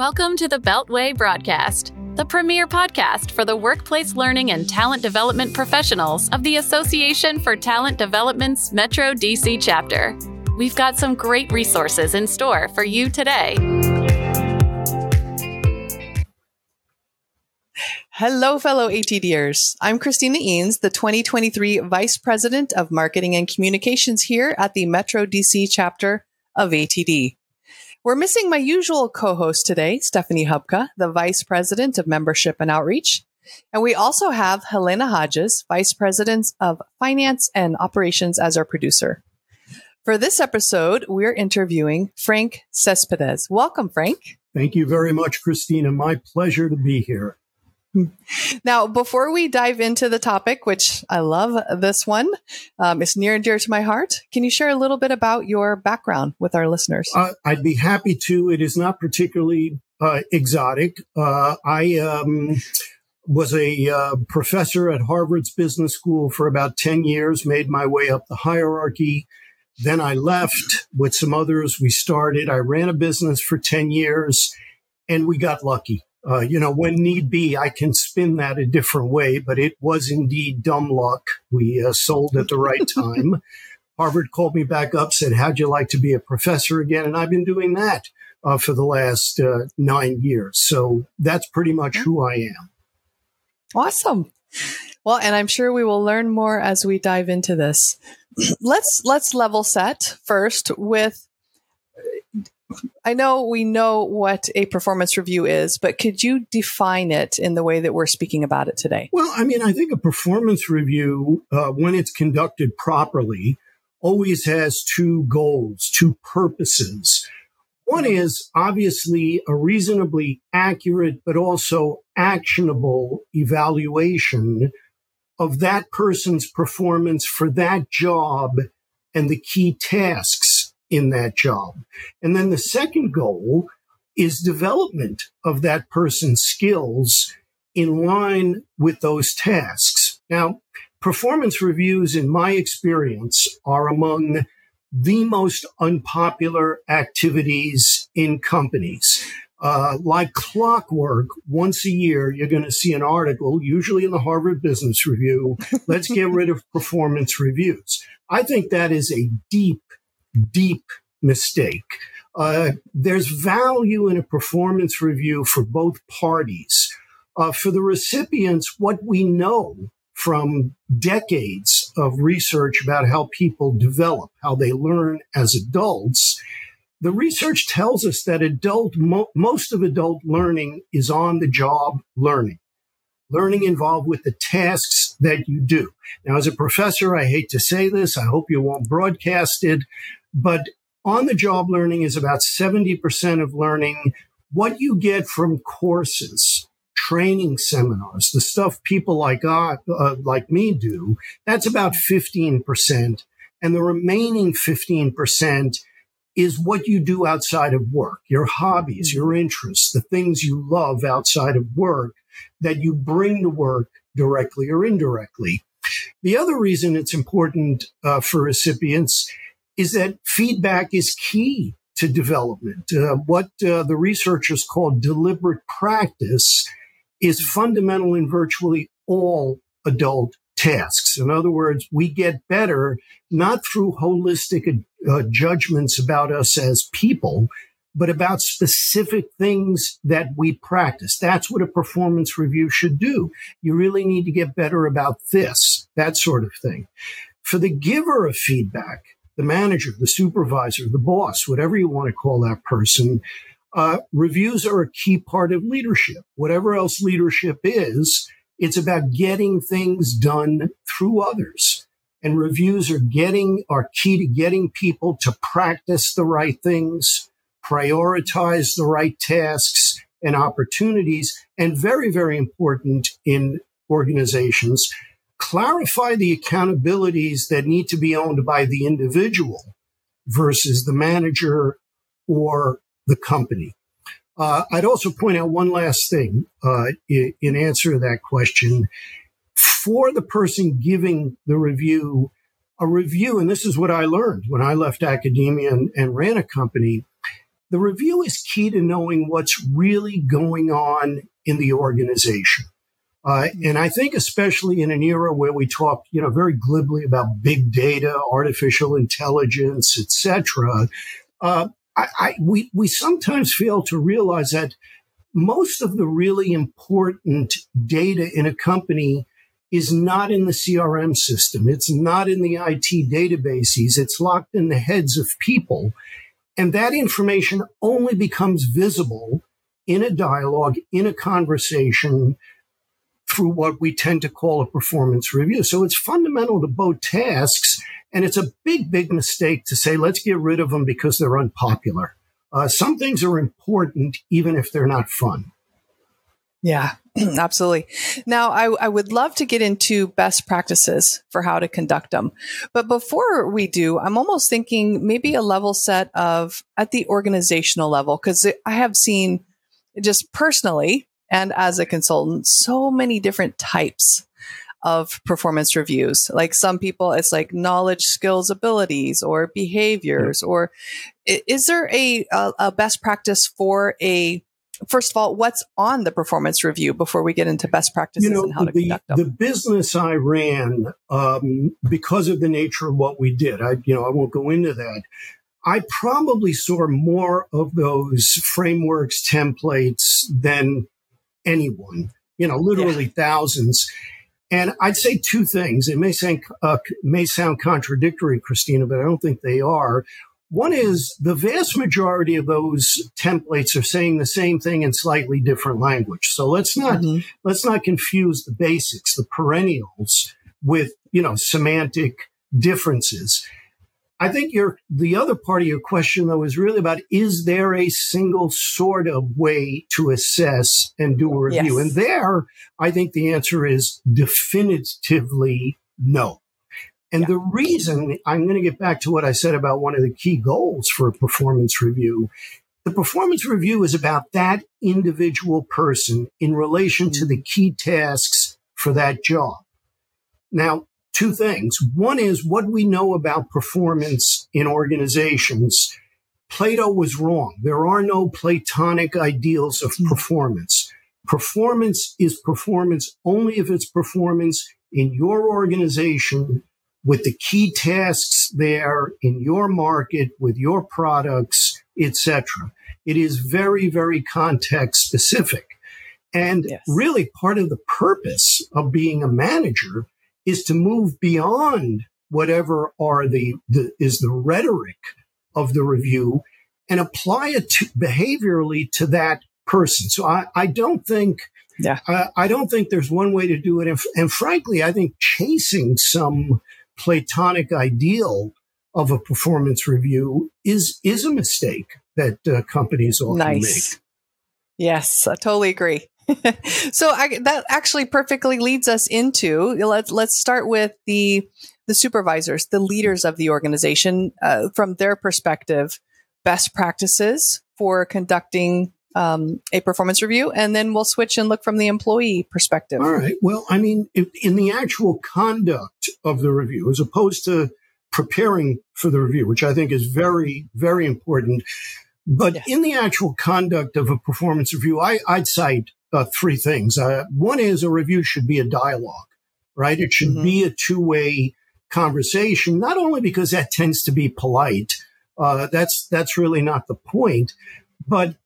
Welcome to the Beltway Broadcast, the premier podcast for the workplace learning and talent development professionals of the Association for Talent Development's Metro DC chapter. We've got some great resources in store for you today. Hello, fellow ATDers. I'm Christina Eanes, the 2023 Vice President of Marketing and Communications here at the Metro DC chapter of ATD. We're missing my usual co host today, Stephanie Hubka, the Vice President of Membership and Outreach. And we also have Halyna Hodges, Vice President of Finance and Operations, as our producer. For this episode, we're interviewing Frank Cespedes. Welcome, Frank. Thank you very much, Christina. My pleasure to be here. Now, before we dive into the topic, which I love this one, um, it's near and dear to my heart. Can you share a little bit about your background with our listeners? Uh, I'd be happy to. It is not particularly uh, exotic. Uh, I um, was a uh, professor at Harvard's Business School for about 10 years, made my way up the hierarchy. Then I left with some others. We started, I ran a business for 10 years and we got lucky. Uh, you know, when need be, I can spin that a different way, but it was indeed dumb luck. We uh, sold at the right time. Harvard called me back up, said, How'd you like to be a professor again? And I've been doing that uh, for the last uh, nine years. So that's pretty much who I am. Awesome. Well, and I'm sure we will learn more as we dive into this. let's let's level set first with I know we know what a performance review is, but could you define it in the way that we're speaking about it today? Well, I mean, I think a performance review, uh, when it's conducted properly, always has two goals, two purposes. One is obviously a reasonably accurate, but also actionable evaluation of that person's performance for that job and the key tasks in that job. And then the second goal is development of that person's skills in line with those tasks. Now, performance reviews, in my experience, are among the most unpopular activities in companies. Uh, like clockwork, once a year, you're going to see an article, usually in the Harvard Business Review. Let's get rid of performance reviews. I think that is a deep deep mistake. Uh, there's value in a performance review for both parties. Uh, for the recipients, what we know from decades of research about how people develop, how they learn as adults, the research tells us that adult, mo- most of adult learning is on the job learning learning involved with the tasks that you do. Now, as a professor, I hate to say this. I hope you won't broadcast it, but on the job learning is about 70% of learning. What you get from courses, training seminars, the stuff people like uh, uh, like me do, that's about 15%. And the remaining 15% is what you do outside of work, your hobbies, your interests, the things you love outside of work that you bring to work directly or indirectly. The other reason it's important uh, for recipients is that feedback is key to development. Uh, what uh, the researchers call deliberate practice is fundamental in virtually all adult tasks. In other words, we get better not through holistic uh, judgments about us as people, but about specific things that we practice. That's what a performance review should do. You really need to get better about this, that sort of thing. For the giver of feedback, the manager, the supervisor, the boss, whatever you want to call that person, uh, reviews are a key part of leadership. Whatever else leadership is, it's about getting things done through others. And reviews are getting, are key to getting people to practice the right things, prioritize the right tasks and opportunities, and very, very important in organizations, clarify the accountabilities that need to be owned by the individual versus the manager or the company. Uh, I'd also point out one last thing uh, in, answer to that question. For the person giving the review, a review, and this is what I learned when I left academia and, and ran a company, the review is key to knowing what's really going on in the organization. Uh, and I think especially in an era where we talk, you know, very glibly about big data, artificial intelligence, etc., uh, I, I, we we sometimes fail to realize that most of the really important data in a company is not in the CRM system. It's not in the IT databases. It's locked in the heads of people. And that information only becomes visible in a dialogue, in a conversation through what we tend to call a performance review. So it's fundamental to both tasks. And it's a big, big mistake to say, let's get rid of them because they're unpopular. Uh, some things are important, even if they're not fun. Yeah, absolutely. Now, I, I, would love to get into best practices for how to conduct them. But before we do, I'm almost thinking maybe a level set of at the organizational level, because I have seen just personally and as a consultant so many different types of performance reviews. Like some people, it's like knowledge, skills, abilities, or behaviors. Or is there a, a, a best practice for a first of all, what's on the performance review before we get into best practices you know, and how to the, conduct them? The business I ran, um, because of the nature of what we did, I you know I won't go into that. I probably saw more of those frameworks, templates than anyone. You know, literally yeah. thousands. And I'd say two things. It may sound uh, may sound contradictory, Christina, but I don't think they are. One is the vast majority of those templates are saying the same thing in slightly different language. So let's not mm-hmm. let's not confuse the basics, the perennials, with you know semantic differences. I think your the other part of your question though is really about is there a single sort of way to assess and do a review? Yes. And there, I think the answer is definitively no. And yeah. the reason I'm going to get back to what I said about one of the key goals for a performance review. The performance review is about that individual person in relation to mm-hmm. the key tasks for that job. Now, two things. One is what we know about performance in organizations. Plato was wrong. There are no Platonic ideals of hmm. performance. Performance is performance only if it's performance in your organization with the key tasks there in your market with your products, etc. It is very, very context specific. And yes. really part of the purpose of being a manager is to move beyond whatever are the, the is the rhetoric of the review and apply it to, behaviorally to that person. So I, I don't think yeah. I, I don't think there's one way to do it. And, and frankly, I think chasing some Platonic ideal of a performance review is is a mistake that uh, companies often nice. make. Yes, I totally agree. so I, that actually perfectly leads us into let's let's start with the the supervisors, the leaders of the organization, uh, from their perspective, best practices for conducting um, a performance review, and then we'll switch and look from the employee perspective. All right. Well, I mean, in the actual conduct of the review, as opposed to preparing for the review, which I think is very, very important. But yes. in the actual conduct of a performance review, I, would cite uh, three things. Uh, one is a review should be a dialogue, right? It should mm-hmm. be a two way conversation, not only because that tends to be polite. Uh, that's that's really not the point, but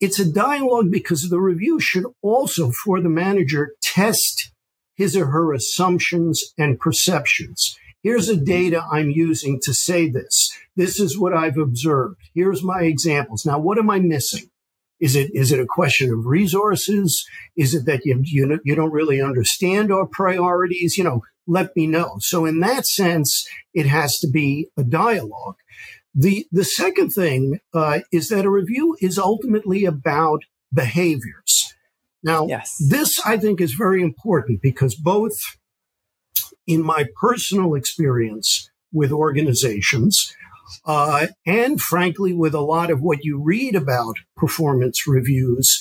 it's a dialogue because the review should also, for the manager, test his or her assumptions and perceptions. Here's the data I'm using to say this. This is what I've observed. Here's my examples. Now, what am I missing? Is it is it a question of resources? Is it that you you, you don't really understand our priorities? You know, let me know. So in that sense, it has to be a dialogue. The, the second thing uh, is that a review is ultimately about behaviors. Now, yes. this I think is very important because both in my personal experience with organizations, uh, and frankly, with a lot of what you read about performance reviews,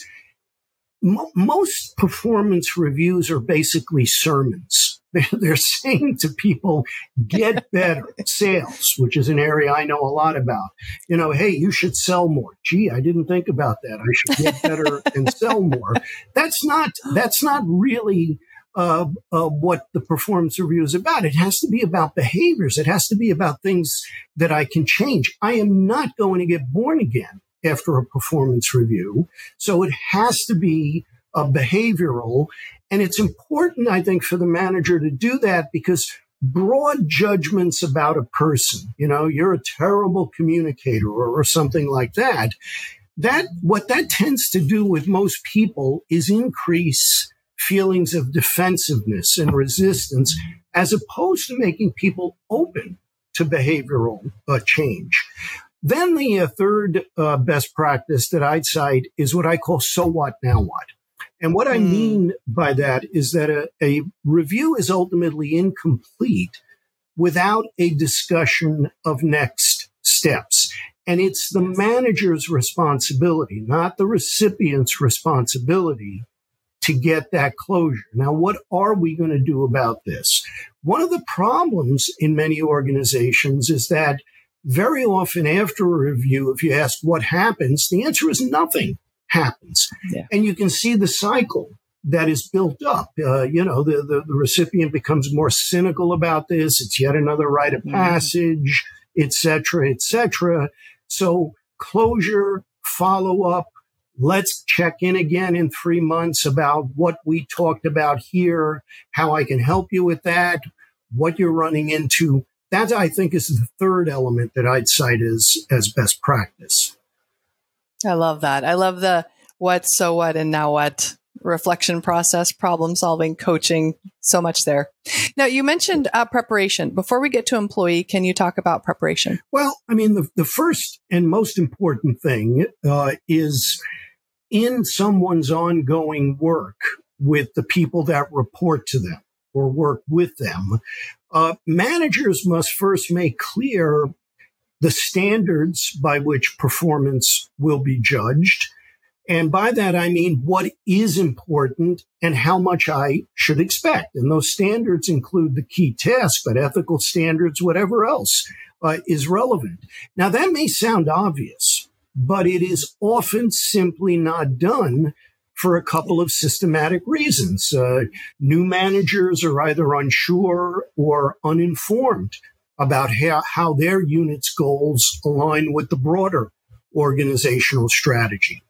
most performance reviews are basically sermons, they're saying to people, get better sales, which is an area I know a lot about. You know, hey, you should sell more. Gee, I didn't think about that. I should get better and sell more. That's not, that's not really uh, uh, what the performance review is about. It has to be about behaviors. It has to be about things that I can change. I am not going to get born again after a performance review. So it has to be a behavioral. And it's important, I think, for the manager to do that because broad judgments about a person, you know, you're a terrible communicator or, or something like that. That, what that tends to do with most people is increase feelings of defensiveness and resistance as opposed to making people open to behavioral uh, change. Then the uh, third uh, best practice that I'd cite is what I call so what, now what. And what I hmm. mean by that is that a, a review is ultimately incomplete without a discussion of next steps. And it's the manager's responsibility, not the recipient's responsibility to get that closure. Now, what are we going to do about this? One of the problems in many organizations is that very often after a review, if you ask what happens, the answer is nothing happens. Yeah. And you can see the cycle that is built up. Uh, you know, the, the, the, recipient becomes more cynical about this. It's yet another rite of mm-hmm. passage, et cetera, et cetera. So closure, follow up. Let's check in again in three months about what we talked about here, how I can help you with that, what you're running into. That I think is the third element that I'd cite as, as best practice. I love that. I love the what, so what, and now what reflection process, problem solving, coaching, so much there. Now, you mentioned uh, preparation. Before we get to employee, can you talk about preparation? Well, I mean, the, the first and most important thing uh, is in someone's ongoing work with the people that report to them or work with them, uh, managers must first make clear the standards by which performance will be judged. And by that, I mean what is important and how much I should expect. And those standards include the key task, but ethical standards, whatever else uh, is relevant. Now, that may sound obvious, but it is often simply not done for a couple of systematic reasons. Uh, new managers are either unsure or uninformed about how, how their unit's goals align with the broader organizational strategy.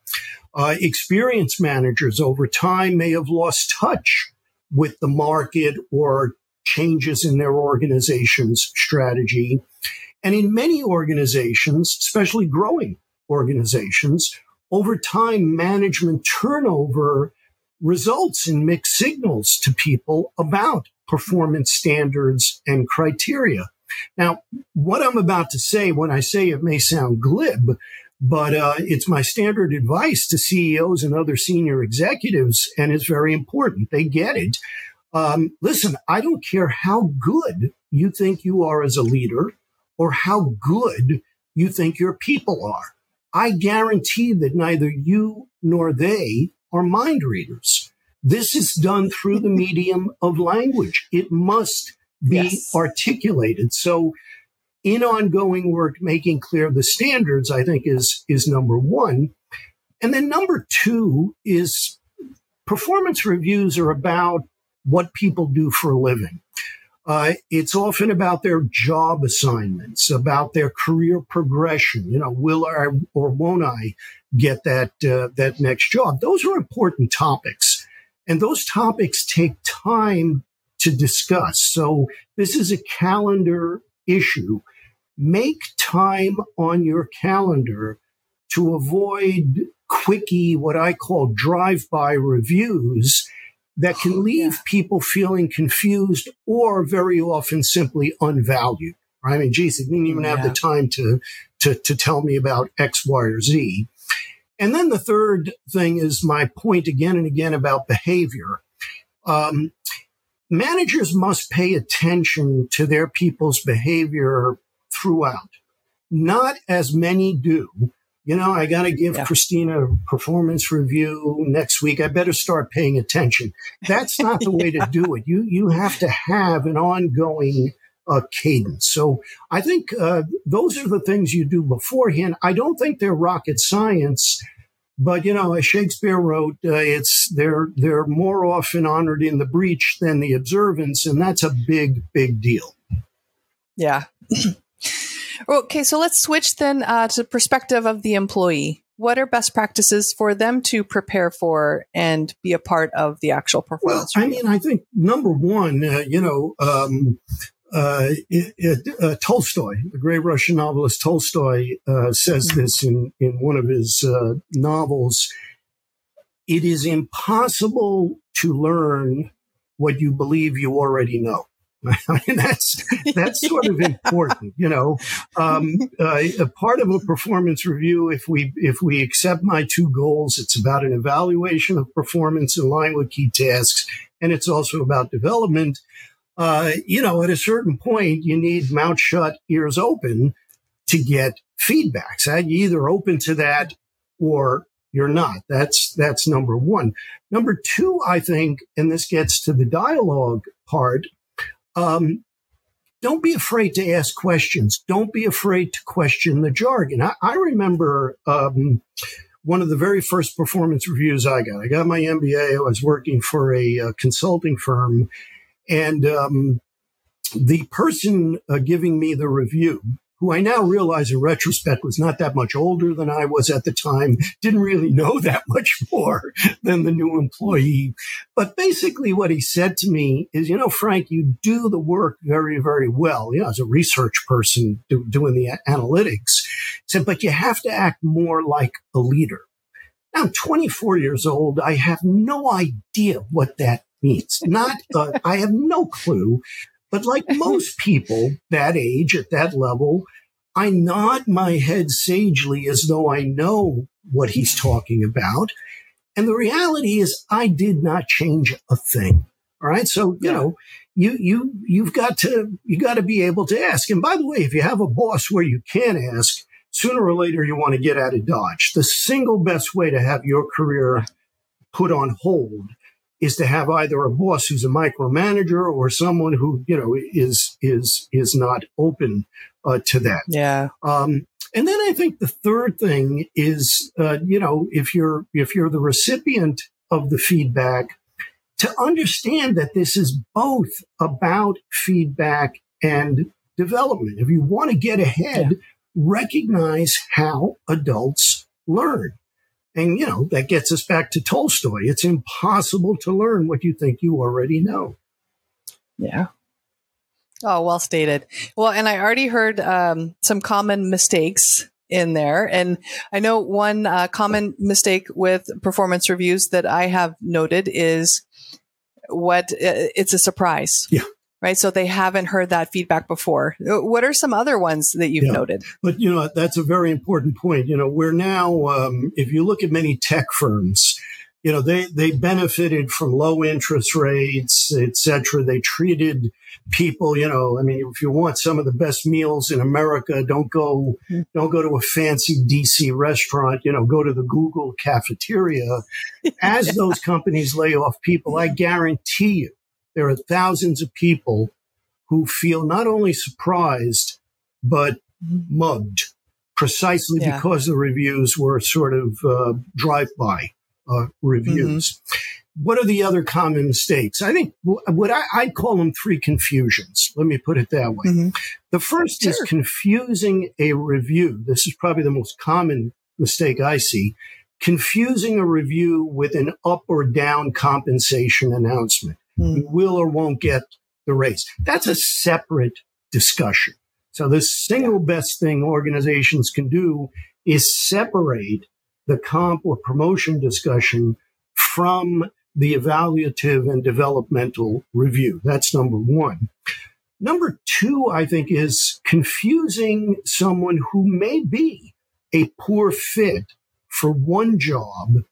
Uh, experienced managers over time may have lost touch with the market or changes in their organization's strategy. And in many organizations, especially growing organizations, over time, management turnover results in mixed signals to people about performance standards and criteria. Now, what I'm about to say, when I say it may sound glib, but uh, it's my standard advice to CEOs and other senior executives, and it's very important. They get it. Um, listen, I don't care how good you think you are as a leader or how good you think your people are. I guarantee that neither you nor they are mind readers. This is done through the medium of language. It must be yes. articulated. So in ongoing work, making clear the standards, I think is, is number one. And then number two is performance reviews are about what people do for a living. Uh, it's often about their job assignments, about their career progression. You know, will I or won't I get that uh, that next job? Those are important topics, and those topics take time to discuss. So this is a calendar issue. Make time on your calendar to avoid quickie, what I call drive-by reviews that can leave people feeling confused or very often simply unvalued. I mean, geez, they didn't even have the time to, to, to tell me about X, Y, or Z. And then the third thing is my point again and again about behavior. Um, managers must pay attention to their people's behavior throughout. Not as many do, you know, I got to give yeah. Christina a performance review next week. I better start paying attention. That's not the way yeah. to do it. You you have to have an ongoing uh, cadence. So I think uh, those are the things you do beforehand. I don't think they're rocket science, but you know, as Shakespeare wrote, uh, it's they're they're more often honored in the breach than the observance, and that's a big big deal. Yeah. Okay, so let's switch then uh, to the perspective of the employee. What are best practices for them to prepare for and be a part of the actual performance? Well, I mean, I think number one, uh, you know, um, uh, it, it, uh, Tolstoy, the great Russian novelist Tolstoy, uh, says mm-hmm. this in, in one of his uh, novels. It is impossible to learn what you believe you already know. I mean, that's that's sort of important, you know. Um, uh, a part of a performance review, if we if we accept my two goals, it's about an evaluation of performance in line with key tasks, and it's also about development. Uh, you know, at a certain point, you need mouth shut, ears open to get feedback. So you either open to that or you're not. That's that's number one. Number two, I think, and this gets to the dialogue part um, don't be afraid to ask questions. Don't be afraid to question the jargon. I, I remember um, one of the very first performance reviews I got. I got my MBA. I was working for a, a consulting firm, and um, the person uh, giving me the review who I now realize in retrospect was not that much older than I was at the time, didn't really know that much more than the new employee. But basically what he said to me is, you know, Frank, you do the work very, very well. You know, as a research person do, doing the analytics, he said, but you have to act more like a leader. Now, I'm 24 years old. I have no idea what that means. Not, uh, I have no clue. But like most people that age at that level, I nod my head sagely as though I know what he's talking about. And the reality is I did not change a thing. All right. So, you know, you, you, you've got to, you got to be able to ask. And by the way, if you have a boss where you can ask, sooner or later you want to get out of Dodge. The single best way to have your career put on hold is to have either a boss who's a micromanager or someone who you know is is is not open uh, to that. Yeah. Um, and then I think the third thing is, uh, you know, if you're if you're the recipient of the feedback, to understand that this is both about feedback and development. If you want to get ahead, yeah. recognize how adults learn. And, you know, that gets us back to Tolstoy. It's impossible to learn what you think you already know. Yeah. Oh, well stated. Well, and I already heard um, some common mistakes in there. And I know one uh, common mistake with performance reviews that I have noted is what uh, it's a surprise. Yeah right? So they haven't heard that feedback before. Uh, what are some other ones that you've yeah. noted? But you know, that's a very important point. You know, we're now, um, if you look at many tech firms, you know, they, they benefited from low interest rates, et cetera. They treated people, you know, I mean, if you want some of the best meals in America, don't go, mm-hmm. don't go to a fancy DC restaurant, you know, go to the Google cafeteria. As yeah. those companies lay off people, I guarantee you there are thousands of people who feel not only surprised, but mugged precisely yeah. because the reviews were sort of uh, drive-by uh, reviews. Mm-hmm. What are the other common mistakes? I think what I, I'd call them three confusions. Let me put it that way. Mm-hmm. The first sure. is confusing a review. This is probably the most common mistake I see. Confusing a review with an up or down compensation announcement mm. you will or won't get the raise. That's a separate discussion. So the single best thing organizations can do is separate the comp or promotion discussion from the evaluative and developmental review. That's number one. Number two, I think, is confusing someone who may be a poor fit for one job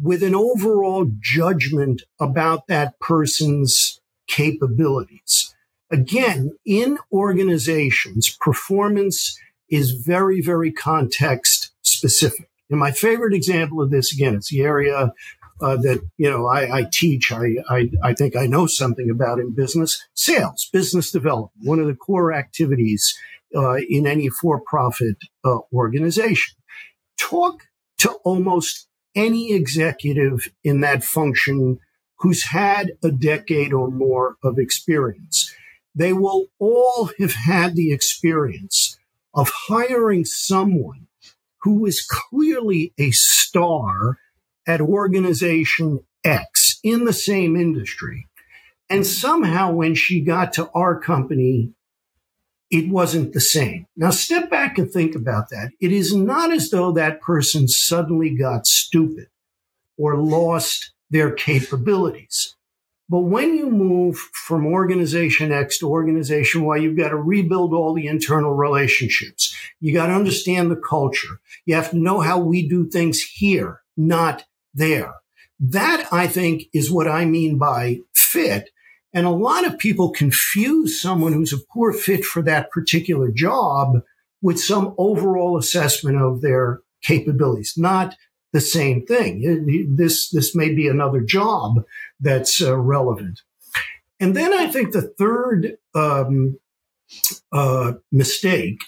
with an overall judgment about that person's capabilities. Again, in organizations, performance is very, very context specific. And my favorite example of this, again, it's the area uh, that you know I, I teach. I, I, I think I know something about in business sales, business development. One of the core activities uh, in any for-profit uh, organization. Talk to almost any executive in that function who's had a decade or more of experience. They will all have had the experience of hiring someone who is clearly a star at organization X in the same industry. And somehow when she got to our company, it wasn't the same. Now step back and think about that. It is not as though that person suddenly got stupid or lost their capabilities. But when you move from organization X to organization Y, you've got to rebuild all the internal relationships. You got to understand the culture. You have to know how we do things here, not there. That I think is what I mean by fit. And a lot of people confuse someone who's a poor fit for that particular job with some overall assessment of their capabilities. Not the same thing. This, this may be another job that's uh, relevant. And then I think the third um, uh, mistake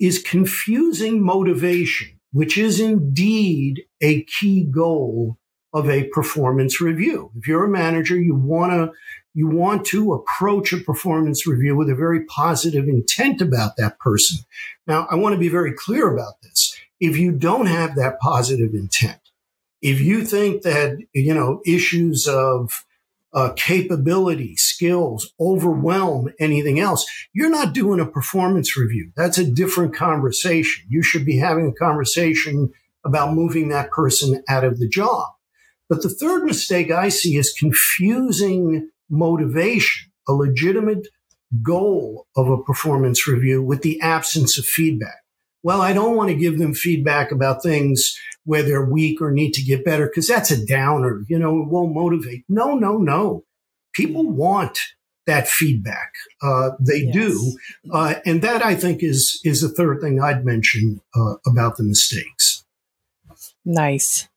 is confusing motivation, which is indeed a key goal of a performance review. If you're a manager, you want to you want to approach a performance review with a very positive intent about that person. Now, I want to be very clear about this if you don't have that positive intent, if you think that, you know, issues of uh, capability, skills overwhelm anything else, you're not doing a performance review. That's a different conversation. You should be having a conversation about moving that person out of the job. But the third mistake I see is confusing motivation, a legitimate goal of a performance review with the absence of feedback well, I don't want to give them feedback about things where they're weak or need to get better because that's a downer. You know, it won't motivate. No, no, no. People want that feedback. Uh, they yes. do, uh, and that I think is is the third thing I'd mention uh, about the mistakes. Nice.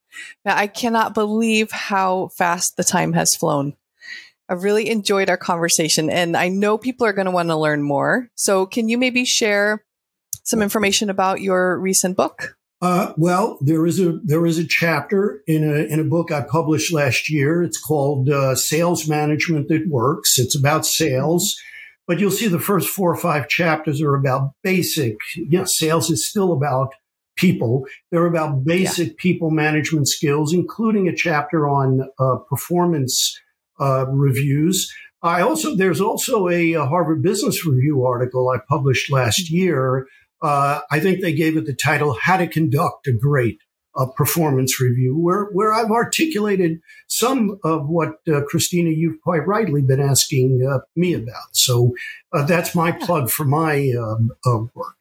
Now, I cannot believe how fast the time has flown. I've really enjoyed our conversation, and I know people are going to want to learn more. So, can you maybe share some information about your recent book? Uh, well, there is a there is a chapter in a in a book I published last year. It's called uh, "Sales Management That Works." It's about sales, but you'll see the first four or five chapters are about basic. You know, sales is still about people. They're about basic yeah. people management skills, including a chapter on uh, performance uh, reviews. I also there's also a, a Harvard Business Review article I published last year uh, I think they gave it the title "How to Conduct a Great uh, Performance Review," where where I've articulated some of what uh, Christina you've quite rightly been asking uh, me about. So uh, that's my plug for my um, uh, work.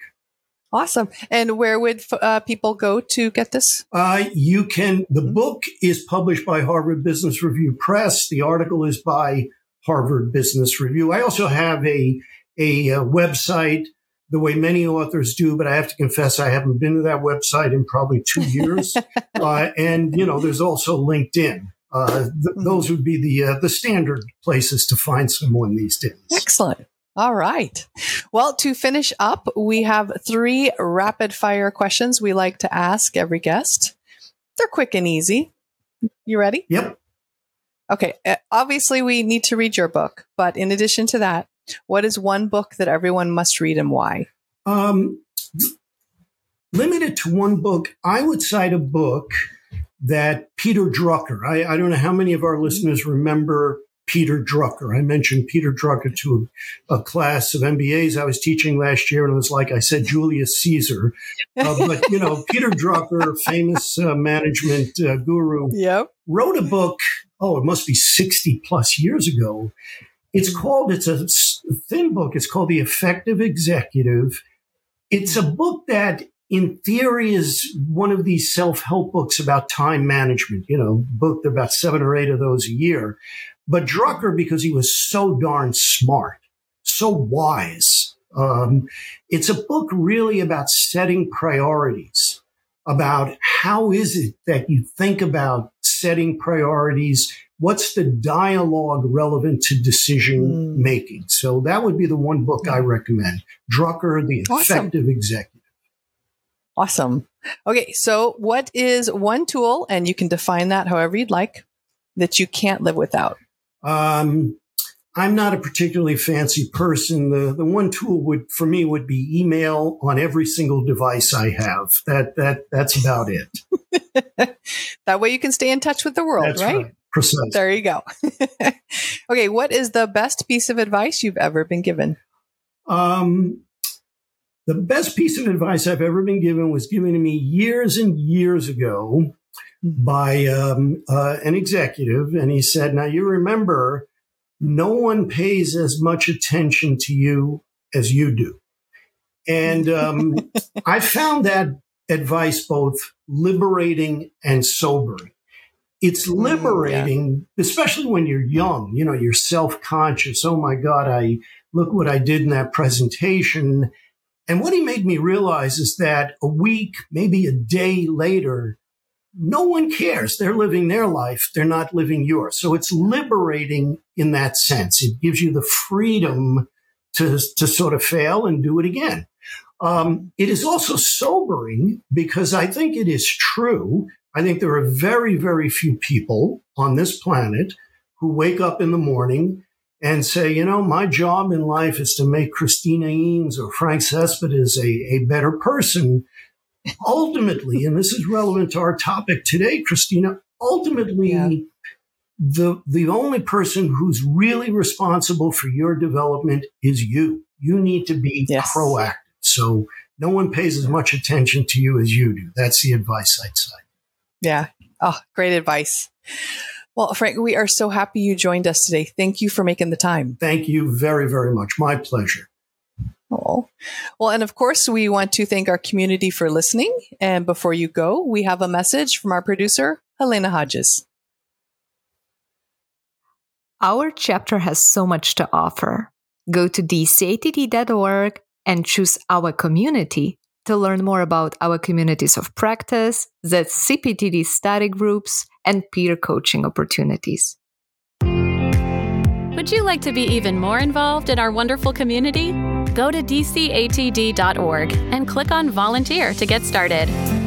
Awesome. And where would people go to get this? you can. The mm-hmm. book is published by Harvard Business Review Press. The article is by Harvard Business Review. I also have a a, a website the way many authors do, but I have to confess I haven't been to that website in probably two years. uh, and you know, there's also LinkedIn. Uh, th- mm-hmm. Those would be the uh, the standard places to find someone these days. Excellent. All right. Well, to finish up, we have three rapid fire questions we like to ask every guest. They're quick and easy. You ready? Yep. Okay. Uh, obviously, we need to read your book, but in addition to that, what is one book that everyone must read and why? Um, limited to one book, I would cite a book that Peter Drucker, I, I don't know how many of our listeners remember Peter Drucker. I mentioned Peter Drucker to a, class of MBAs I was teaching last year, and it was like I said Julius Caesar. Uh, but, you know, Peter Drucker, famous uh, management uh, guru, yep. wrote a book, oh, it must be 60 plus years ago. It's called, it's a thin book. It's called The Effective Executive. It's a book that in theory is one of these self-help books about time management, you know, book there about seven or eight of those a year. But Drucker, because he was so darn smart, so wise, um, it's a book really about setting priorities. about how is it that you think about setting priorities? What's the dialogue relevant to decision mm. making? So that would be the one book I recommend. Drucker, The awesome. Effective Executive. Awesome. Okay. So what is one tool, and you can define that however you'd like, that you can't live without? Um, I'm not a particularly fancy person. The the one tool would for me would be email on every single device I have. That that that's about it. that way you can stay in touch with the world, right? right? Precisely. There you go. okay, what is the best piece of advice you've ever been given? Um, the best piece of advice I've ever been given was given to me years and years ago by um, uh, an executive, and he said, "Now you remember." no one pays as much attention to you as you do. And um, I found that advice both liberating and sobering. It's mm, liberating, yeah. especially when you're young, you know, you're self conscious. Oh my God, I look what I did in that presentation. And what he made me realize is that a week, maybe a day later, no one cares. They're living their life. They're not living yours. So it's liberating in that sense. It gives you the freedom to, to sort of fail and do it again. Um, it is also sobering because I think it is true. I think there are very, very few people on this planet who wake up in the morning and say, you know, my job in life is to make Christina Eanes or Frank Cespedes a, a better person ultimately, and this is relevant to our topic today, Christina, ultimately, yeah. the, the only person who's really responsible for your development is you. You need to be yes. proactive. So no one pays as much attention to you as you do. That's the advice I'd say. Yeah. Oh, great advice. Well, Frank, we are so happy you joined us today. Thank you for making the time. Thank you very, very much. My pleasure. Oh, well, and of course, we want to thank our community for listening. And before you go, we have a message from our producer, Halyna Hodges. Our chapter has so much to offer. Go to dcatd.org and choose our community to learn more about our communities of practice, the CPTD study groups, and peer coaching opportunities. Would you like to be even more involved in our wonderful community? Go to dcatd.org and click on Volunteer to get started.